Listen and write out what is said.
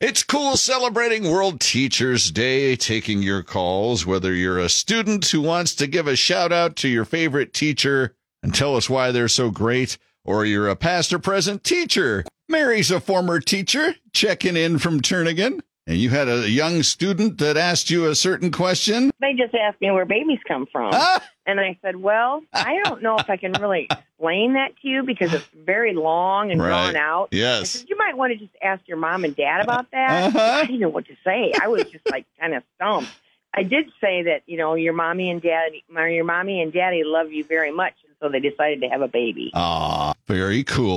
It's cool celebrating World Teachers Day, taking your calls, whether you're a student who wants to give a shout out to your favorite teacher and tell us why they're so great, or you're a past or present teacher. Mary's a former teacher checking in from Turnagain, and you had a young student that asked you a certain question. They just asked me where babies come from. Ah! And I said, well, I don't know if I can really explain that to you because it's very long and Right. drawn out. Yes. said, you want to just ask your mom and dad about that. Uh-huh. I didn't know what to say. I was just like kind of stumped. I did say that, you know, your mommy and daddy, your mommy and daddy love you very much. And so they decided to have a baby. Ah, very cool.